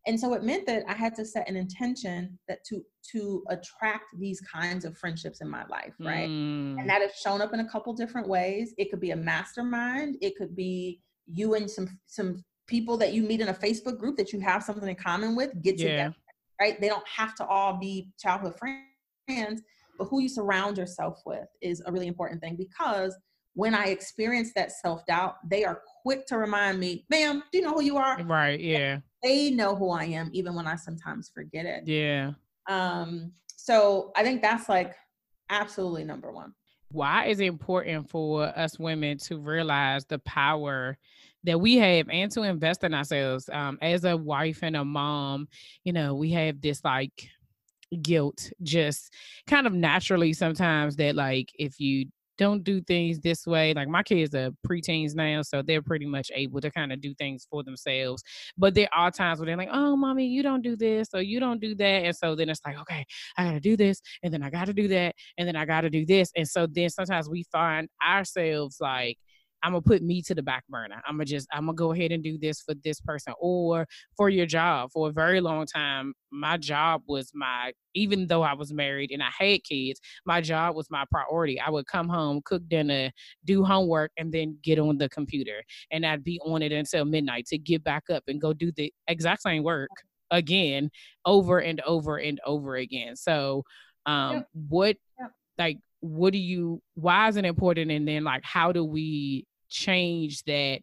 And so it meant that I had to set an intention that to to attract these kinds of friendships in my life, right? Mm. And that has shown up in a couple different ways. It could be a mastermind. It could be you and some some people that you meet in a Facebook group that you have something in common with get yeah. together right? They don't have to all be childhood friends, but who you surround yourself with is a really important thing because when I experience that self doubt, they are quick to remind me, ma'am, do you know who you are? Right. Yeah. They know who I am, even when I sometimes forget it. Yeah. Um, so I think that's like absolutely number one. Why is it important for us women to realize the power that we have and to invest in ourselves? Um, as a wife and a mom, you know, we have this like guilt just kind of naturally sometimes that like if you don't do things this way. Like my kids are preteens now, so they're pretty much able to kind of do things for themselves. But there are times where they're like, "Oh, mommy, you don't do this or you don't do that," and so then it's like, "Okay, I got to do this, and then I got to do that, and then I got to do this," and so then sometimes we find ourselves like I'm gonna put me to the back burner. I'm gonna just I'm gonna go ahead and do this for this person or for your job. For a very long time, my job was my even though I was married and I had kids, my job was my priority. I would come home, cook dinner, do homework, and then get on the computer. And I'd be on it until midnight to get back up and go do the exact same work again over and over and over again. So um yep. what yep. like what do you why is it important and then like how do we change that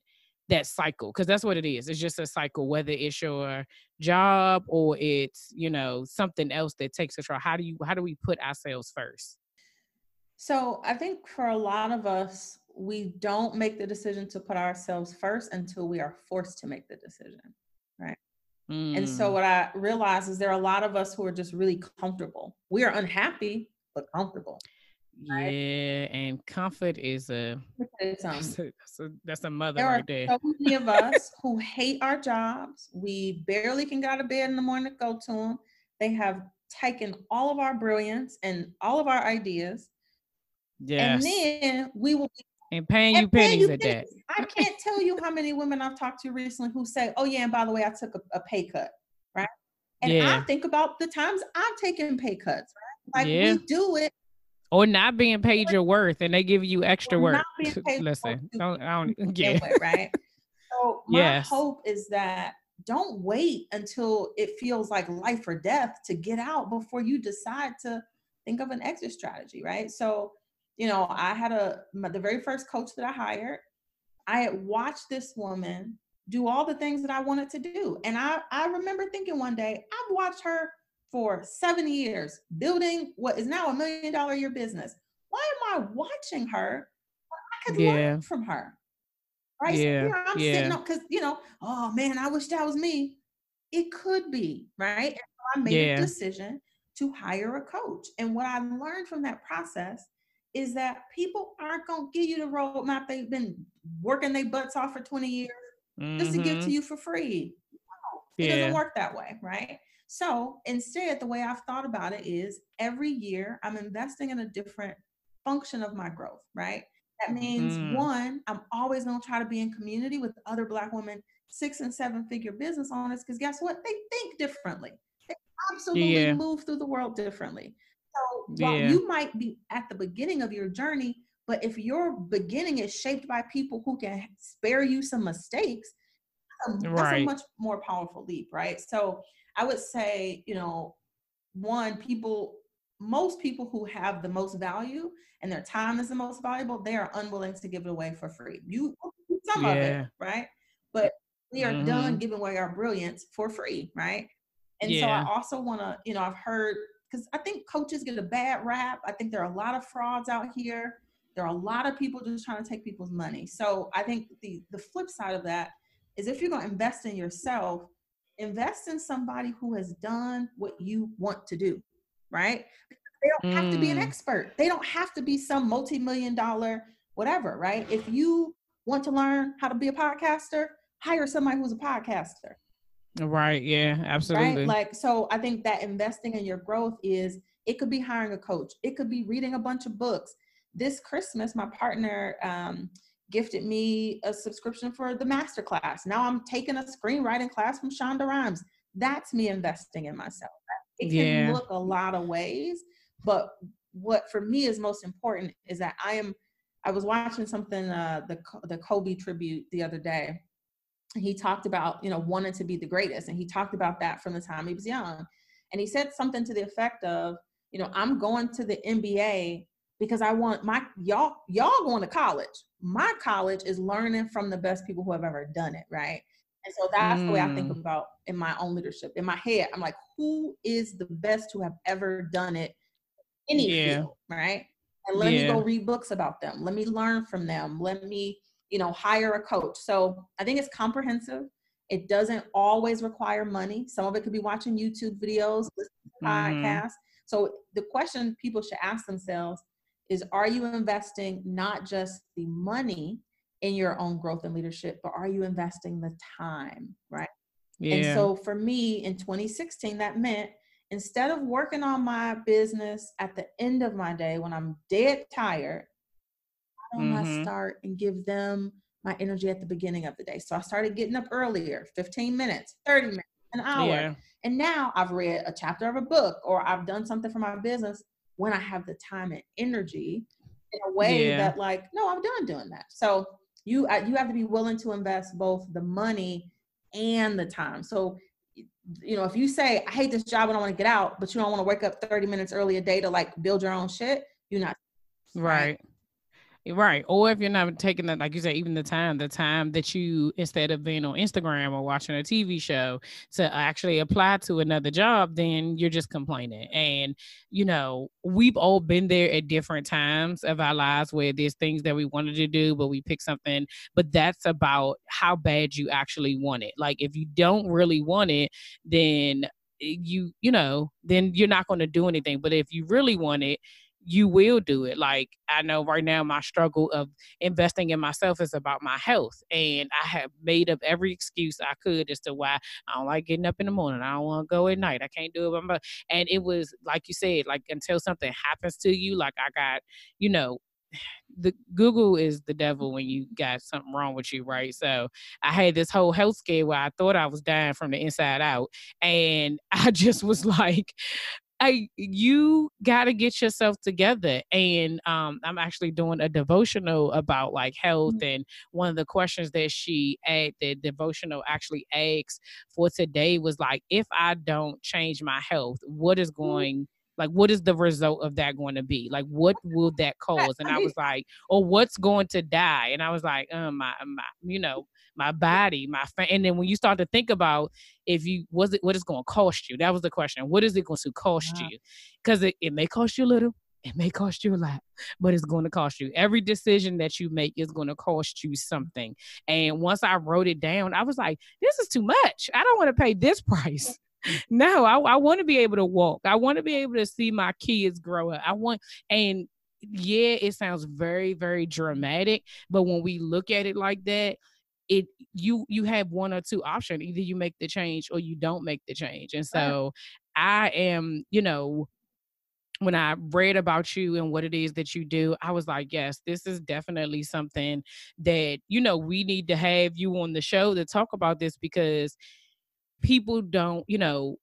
that cycle because that's what it is it's just a cycle whether it's your job or it's you know something else that takes control how do you how do we put ourselves first so i think for a lot of us we don't make the decision to put ourselves first until we are forced to make the decision right mm. and so mm. what i realize is there are a lot of us who are just really comfortable we are unhappy but comfortable? Yeah, and comfort is a [laughs] that's a, that's a, that's a mother there right there. So many of us who hate our jobs. We barely can get out of bed in the morning to go to them. They have taken all of our brilliance and all of our ideas. Yes. And then we will be and paying you pennies you at pennies. that. I can't tell you how many women I've talked to recently who say, "Oh yeah, and by the way, I took a, a pay cut." Right? And yeah. I think about the times I've taken pay cuts. Right? Like yeah. we do it or not being paid your worth and they give you extra work. [laughs] Listen, don't, I don't get it. right? So [laughs] my yes. hope is that don't wait until it feels like life or death to get out before you decide to think of an exit strategy, right? So, you know, I had a my, the very first coach that I hired. I had watched this woman do all the things that I wanted to do, and I I remember thinking one day I've watched her for seven years building what is now a million dollar year business. Why am I watching her? I could yeah. learn from her. Right? Yeah. So I'm yeah. sitting up because, you know, oh man, I wish that was me. It could be, right? And so I made yeah. a decision to hire a coach. And what I learned from that process is that people aren't going to give you the roadmap they've been working their butts off for 20 years mm-hmm. just to give to mm-hmm. you for free. No, it doesn't work that way, right? So instead, the way I've thought about it is every year I'm investing in a different function of my growth, right? That means mm. one, I'm always going to try to be in community with other Black women, six and seven figure business owners, because guess what? They think differently. They absolutely yeah. move through the world differently. So while yeah. you might be at the beginning of your journey, but if your beginning is shaped by people who can spare you some mistakes, um, that's right. a much more powerful leap, right? So I would say, you know, one, people, most people who have the most value and their time is the most valuable, they are unwilling to give it away for free. You some yeah. of it, right? But we are mm-hmm. done giving away our brilliance for free, right? And yeah. so I also want to, you know, I've heard because I think coaches get a bad rap. I think there are a lot of frauds out here. There are a lot of people just trying to take people's money. So I think the the flip side of that is if you're going to invest in yourself, invest in somebody who has done what you want to do, right? They don't have to be an mm. expert. They don't have to be some multi-million dollar whatever, right? If you want to learn how to be a podcaster, hire somebody who's a podcaster. Right. Yeah, absolutely. Right? Like, so I think that investing in your growth is it could be hiring a coach, it could be reading a bunch of books. This Christmas, my partner, um, gifted me a subscription for the master class. Now I'm taking a screenwriting class from Shonda Rhimes. That's me investing in myself. It can yeah. look a lot of ways, but what for me is most important is that I am. I was watching something uh, the the Kobe tribute the other day. He talked about you know wanting to be the greatest, and he talked about that from the time he was young. And he said something to the effect of, you know, I'm going to the NBA because I want my y'all y'all going to college. My college is learning from the best people who have ever done it, right? And so that's mm. the way I think mm. about in my own leadership. In my head, I'm like, who is the best who have ever done it? Any yeah. field, right? And let yeah. me go read books about them. Let me learn from them. Let me, you know, hire a coach. So I think it's comprehensive. It doesn't always require money. Some of it could be watching YouTube videos, listening to mm-hmm. podcasts. So the question people should ask themselves is are you investing not just the money in your own growth and leadership, but are you investing the time, right? Yeah. And so for me in 2016, that meant instead of working on my business at the end of my day when I'm dead tired, why don't mm-hmm. I start and give them my energy at the beginning of the day? So I started getting up earlier, 15 minutes, 30 minutes, an hour. Yeah. And now I've read a chapter of a book or I've done something for my business when I have the time and energy in a way yeah. that like, no, I'm done doing that. So you you have to be willing to invest both the money and the time. So you know, if you say I hate this job and I want to get out, but you don't want to wake up 30 minutes early a day to like build your own shit, you're not right. Right. Or if you're not taking that, like you said, even the time, the time that you, instead of being on Instagram or watching a TV show, to actually apply to another job, then you're just complaining. And, you know, we've all been there at different times of our lives where there's things that we wanted to do, but we pick something. But that's about how bad you actually want it. Like if you don't really want it, then eh, you, you know, then you're not going to do anything. But if you really want it, you will do it. Like I know right now my struggle of investing in myself is about my health. And I have made up every excuse I could as to why I don't like getting up in the morning. I don't want to go at night. I can't do it. By and it was like you said, like until something happens to you, like I got, you know, [sighs] the Google is the devil when you got something wrong with you, right? So I had this whole health scare where I thought I was dying from the inside out. And [laughs] I just was like, I you got to get yourself together. And um, I'm actually doing a devotional about like health. Mm-hmm. And one of the questions that she at the devotional actually asks for today was like, if I don't change my health, what is mm-hmm. going like what is the result of that going to be like what will that cause and i was like or what's going to die and i was like um my, my you know my body, my fa- and then when you start to think about if you was it what is going to cost you, that was the question. What is it going to cost yeah. you? Because it, it may cost you a little, it may cost you a lot, but it's going to cost you. Every decision that you make is going to cost you something. And once I wrote it down, I was like, this is too much. I don't want to pay this [laughs] price. no, I, I want to be able to walk. I want to be able to see my kids grow up. I want, and yeah, it sounds very, very dramatic, but when we look at it like that, it you you have one or two options either you make the change or you don't make the change and uh-huh. so i am you know when I read about you and what it is that you do, I was like, yes, this is definitely something that, you know, we need to have you on the show to talk about this because people don't, you know,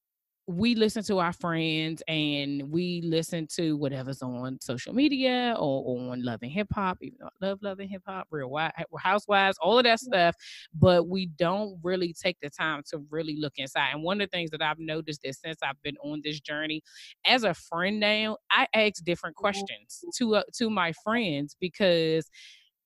we listen to our friends and we listen to whatever's on social media or, on Love and Hip Hop, even though I love Love and Hip Hop, Real Housewives, all of that stuff. But we don't really take the time to really look inside. And one of the things that I've noticed is since I've been on this journey, as a friend now, I ask different mm-hmm. questions to uh, to my friends because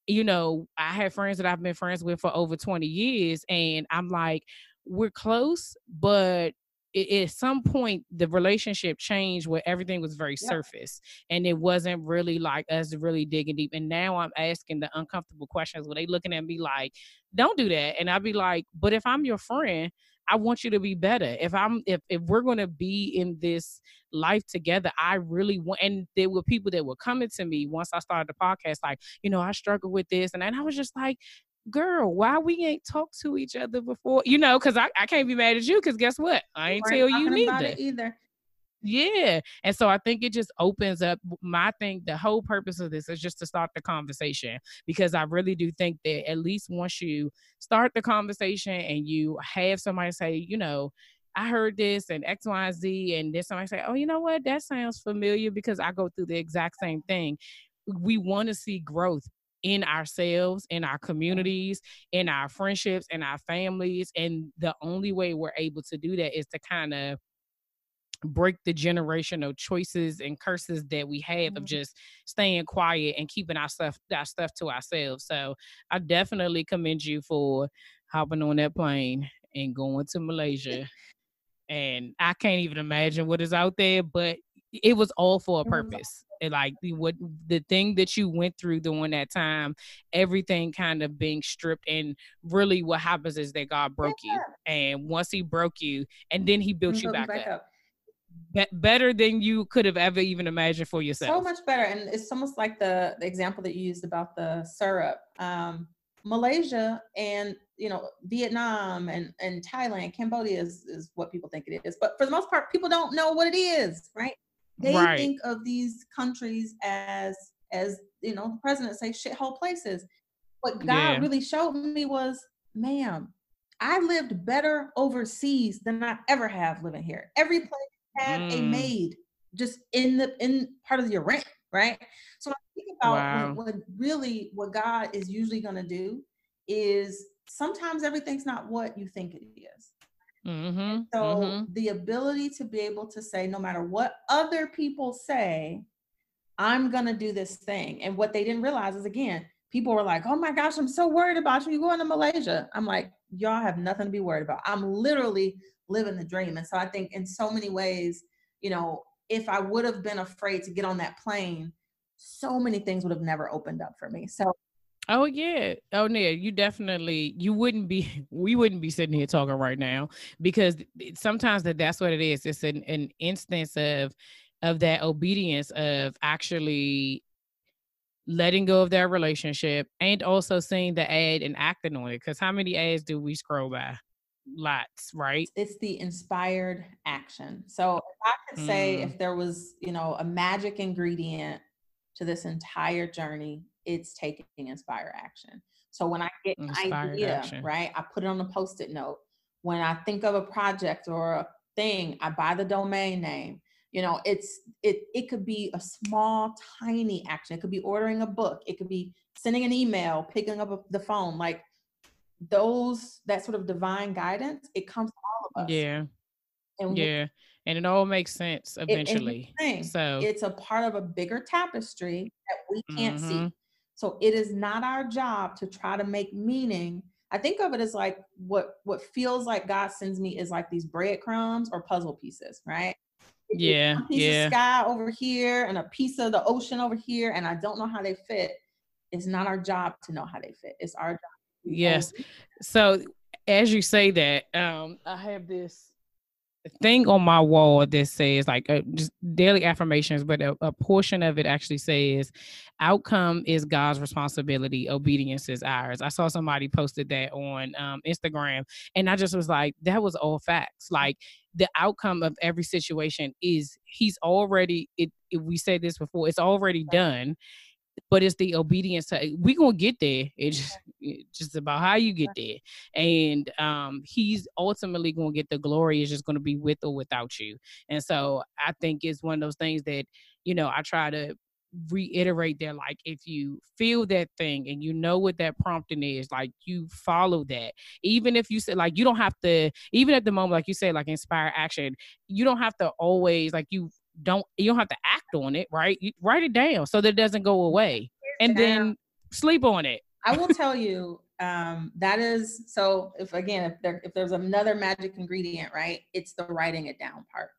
you know I have friends that I've been friends with for over 20 years, and I'm like we're close, but it, at some point the relationship changed where everything was very yeah. surface and it wasn't really like us really digging deep and now i'm asking the uncomfortable questions where they looking at me like don't do that and i'd be like but if i'm your friend i want you to be better if i'm if, if we're going to be in this life together i really want and there were people that were coming to me once i started the podcast like you know i struggle with this and, and i was just like girl, why we ain't talked to each other before? You know, because I, I can't be mad at you because guess what? I ain't tell you neither. either. Yeah. And so I think it just opens up my thing. The whole purpose of this is just to start the conversation because I really do think that at least once you start the conversation and you have somebody say, you know, I heard this and X, Y, and Z, and then somebody say, oh, you know what? That sounds familiar because I go through the exact same thing. We want to see growth in ourselves, in our communities, in our friendships, in our families. And the only way we're able to do that is to kind of break the generational choices and curses that we have mm-hmm. of just staying quiet and keeping our stuff our stuff to ourselves. So I definitely commend you for hopping on that plane and going to [laughs] Malaysia. and I can't even imagine what is out there, but it was all for a purpose. Like the what the thing that you went through during that time, everything kind of being stripped, and really what happens is that God broke yeah. you, and once He broke you, and then He built you back, back, up. up. Be- better than you could have ever even imagined for yourself. So much better, and it's almost like the, the example that you used about the syrup. Um, Malaysia and you know Vietnam and and Thailand, Cambodia is is what people think it is, but for the most part, people don't know what it is, right? They right. think of these countries as as you know the president say shithole places. What God yeah. really showed me was, ma'am, I lived better overseas than I ever have living here. Every place had mm. a maid just in the in part of your rent, right? So I think about wow. what, what really what God is usually going to do is sometimes everything's not what you think it is. Mm-hmm, so mm-hmm. the ability to be able to say, no matter what other people say, I'm gonna do this thing. And what they didn't realize is again, people were like, "Oh my gosh, I'm so worried about you. You going to Malaysia?" I'm like, y'all have nothing to be worried about. I'm literally living the dream. And so I think in so many ways, you know, if I would have been afraid to get on that plane, so many things would have never opened up for me. So Oh yeah. Oh yeah, you definitely you wouldn't be [laughs] we wouldn't be sitting here talking right now because sometimes that that's what it is. It's an, an instance of of that obedience of actually letting go of that relationship and also seeing the ad and acting on it. Because how many ads do we scroll by? Lots, right? It's the inspired action. So if I could say mm. if there was, you know, a magic ingredient to this entire journey, it's taking inspire action. So when I get an idea, action. right, I put it on a post-it note. When I think of a project or a thing, I buy the domain name. You know, it's it it could be a small, tiny action. It could be ordering a book. It could be sending an email, picking up a, the phone. Like those, that sort of divine guidance, it comes to all of us. Yeah. And yeah. and it all makes sense eventually. It, so it's a part of a bigger tapestry that we can't mm-hmm. see. So it is not our job to try to make meaning. I think of it as like what what feels like God sends me is like these breadcrumbs or puzzle pieces, right? Yeah, piece yeah. of sky over here and a piece of the ocean over here, and I don't know how they fit. It's not our job to know how they fit. It's our job. Yes. So as you say that, um, I have this thing on my wall that says like uh, just daily affirmations, but a, a, portion of it actually says, "Outcome is God's responsibility, obedience is ours." I saw somebody posted that on um, Instagram, and I just was like, "That was all facts." Like the outcome of every situation is He's already. It, it we said this before. It's already done but it's the obedience to we gonna get there. It's just, it's just about how you get there. And um he's ultimately gonna get the glory. Is just gonna be with or without you. And so i think it's one of those things that you know i try to reiterate that like if you feel that thing and you know what that prompting is like you follow that. Even if you say like you don't have to even at the moment like you say like inspire action you don't have to always like you don't you don't have to act on it, right? You write it down so that it doesn't go away, and then sleep on it. I will [laughs] tell you um, that is so. If again, if there if there's another magic ingredient, right? It's the writing it down part.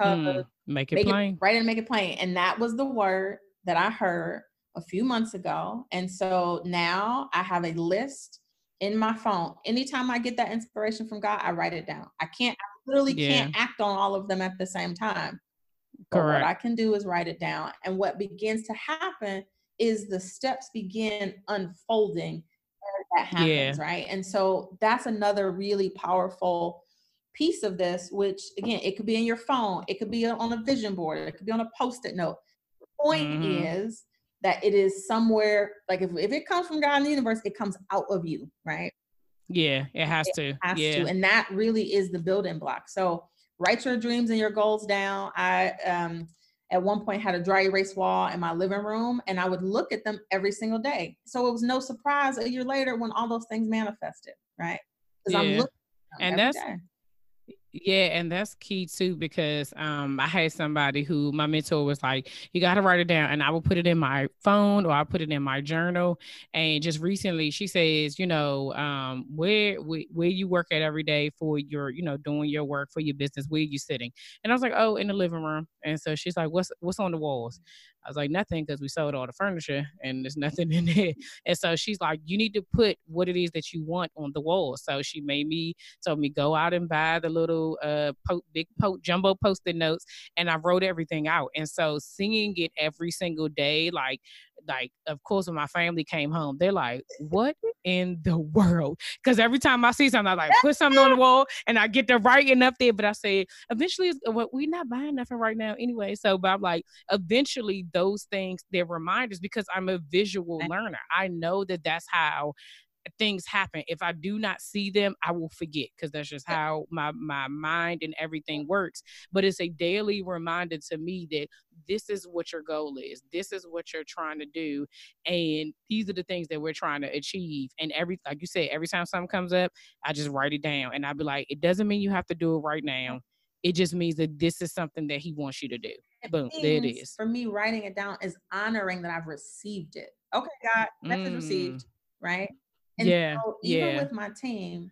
Mm, make it make plain. It, write it and make it plain. And that was the word that I heard a few months ago. And so now I have a list in my phone. Anytime I get that inspiration from God, I write it down. I can't, I literally yeah. can't act on all of them at the same time. Correct. what I can do is write it down. And what begins to happen is the steps begin unfolding that happens, yeah. right? And so that's another really powerful piece of this, which again, it could be in your phone, it could be on a vision board, it could be on a post-it note. The point mm-hmm. is that it is somewhere, like if, if it comes from God in the universe, it comes out of you, right? Yeah, it has it to. Has yeah. to. And that really is the building block. So write your dreams and your goals down. I um, at one point had a dry erase wall in my living room and I would look at them every single day. So it was no surprise a year later when all those things manifested, right? Because yeah. I'm looking and that's day. Yeah, and that's key too because um I had somebody who my mentor was like, you got to write it down, and I will put it in my phone or I put it in my journal. And just recently, she says, you know, um, where where you work at every day for your, you know, doing your work for your business, where you sitting? And I was like, oh, in the living room. And so she's like, what's what's on the walls? I was like, nothing, because we sold all the furniture and there's [laughs] nothing in there. And so she's like, you need to put what it is that you want on the wall. So she made me, told me, go out and buy the little uh po- big po- jumbo post-it notes, and I wrote everything out. And so singing it every single day, like like of course when my family came home they're like what in the world? Because every time i see something i like put something on the wall and i get the writing up there but i say eventually well, we're not buying nothing right now anyway. So but i'm like eventually those things they're reminders because i'm a visual learner. I know that that's how things happen. If I do not see them, I will forget because that's just how my my mind and everything works. But it's a daily reminder to me that this is what your goal is. This is what you're trying to do, and these are the things that we're trying to achieve. And every like you said, every time something comes up, I just write it down, and I'll be like, it doesn't mean you have to do it right now. It just means that this is something that he wants you to do. It Boom, there it is. For me, writing it down is honoring that I've received it. Okay, God, message mm. received, right? And yeah. So even yeah. with my team,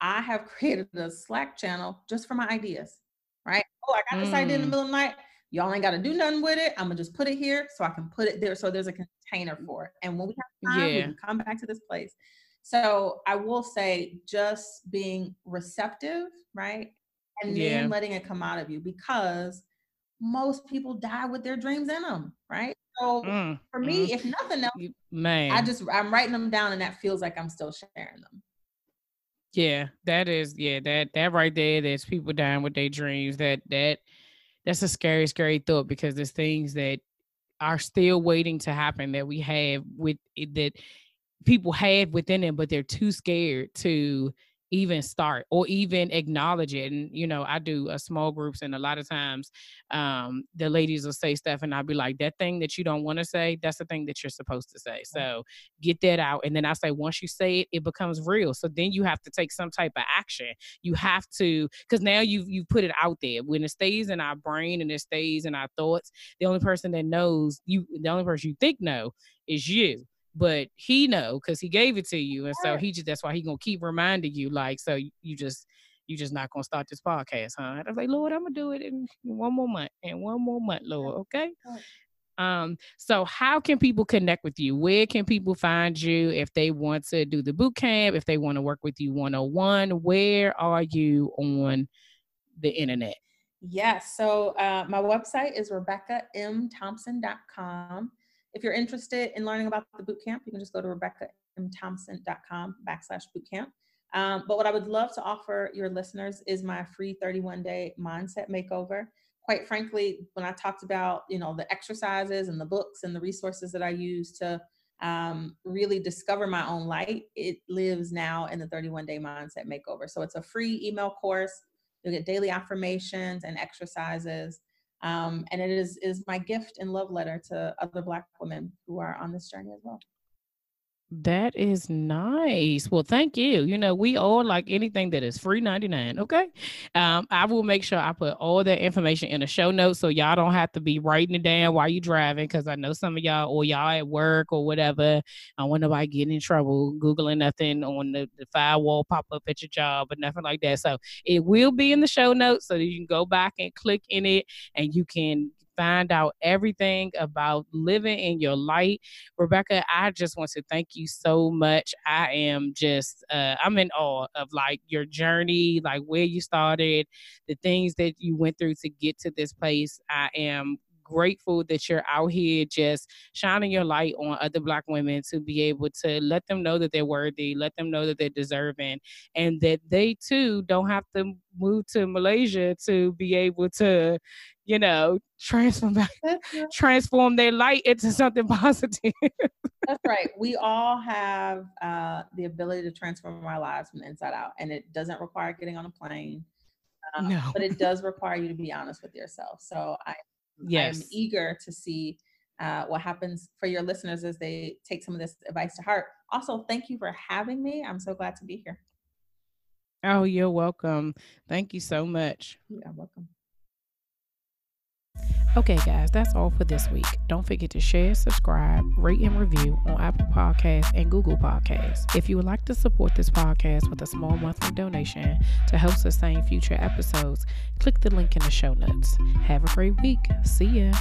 I have created a Slack channel just for my ideas, right? Oh, I got this mm. idea in the mm. middle of the night. Y'all ain't got to do nothing with it. I'm gonna just put it here so I can put it there. So there's a container for it. And when we have time, yeah. we can come back to this place. So I will say just being receptive, right? And yeah. then letting it come out of you because most people die with their dreams in them, right? So mm, for me, mm. if nothing else, man, I just I'm writing them down, and that feels like I'm still sharing them. Yeah, that is yeah that that right there. There's people dying with their dreams. That that that's a scary, scary thought because there's things that are still waiting to happen that we have with that people have within them, but they're too scared to even start or even acknowledge it and you know i do a uh, small groups and a lot of times um the ladies will say stuff and i'll be like that thing that you don't want to say that's the thing that you're supposed to say. So get that out and then i say once you say it it becomes real. So then you have to take some type of action. You have to because now you've you put it out there. When it stays in our brain and it stays in our thoughts the only person that knows you the only person you think know is you but he know because he gave it to you and so he just that's why he gonna keep reminding you like so you just you just not gonna start this podcast huh? I was like lord i'm gonna do it in one more month and one more month lord okay? Um so how can people connect with you? Where can people find you if they want to do the boot camp if they want to work with you one-on-one? Where are you on the internet? Yes so uh, my website is rebeccamthompson.com if you're interested in learning about the bootcamp, you can just go to rebeccamthompson.com backslash bootcamp. Um, but what I would love to offer your listeners is my free 31 day mindset makeover. Quite frankly, when I talked about, you know, the exercises and the books and the resources that I use to um, really discover my own light, it lives now in the 31 day mindset makeover. So it's a free email course. You'll get daily affirmations and exercises. Um, and it is is my gift and love letter to other Black women who are on this journey as well. That is nice. Well, thank you. You know, we all like anything that is free 99. Okay. Um, I will make sure I put all that information in the show notes so y'all don't have to be writing it down while you're driving. Cause I know some of y'all or y'all at work or whatever. I want nobody getting in trouble, Googling nothing on the, the firewall pop up at your job or nothing like that. So it will be in the show notes so that you can go back and click in it and you can find out everything about living in your light. Rebecca, I just want to thank you so much. I am just, uh, I'm in awe of like your journey, like where you started, the things that you went through to get to this place. I am grateful that you're out here just shining your light on other black women to be able to let them know that they're worthy, let them know that they're deserving, and that they too don't have to move to Malaysia to be able to, you know, transform [laughs] transform their light into something [laughs] positive. That's right. We all have uh, the ability to transform our lives from the inside out, and it doesn't require getting on a plane. Um, no. But it does require you to be honest with yourself. So I, yes. I'm eager to see uh, what happens for your listeners as they take some of this advice to heart. Also, thank you for having me. I'm so glad to be here. Oh, you're welcome. Thank you so much. You're welcome. Okay, guys, that's all for this week. Don't forget to share, subscribe, rate, and review on Apple Podcasts and Google Podcasts. If you would like to support this podcast with a small monthly donation to help sustain future episodes, click the link in the show notes. Have a great week. See ya.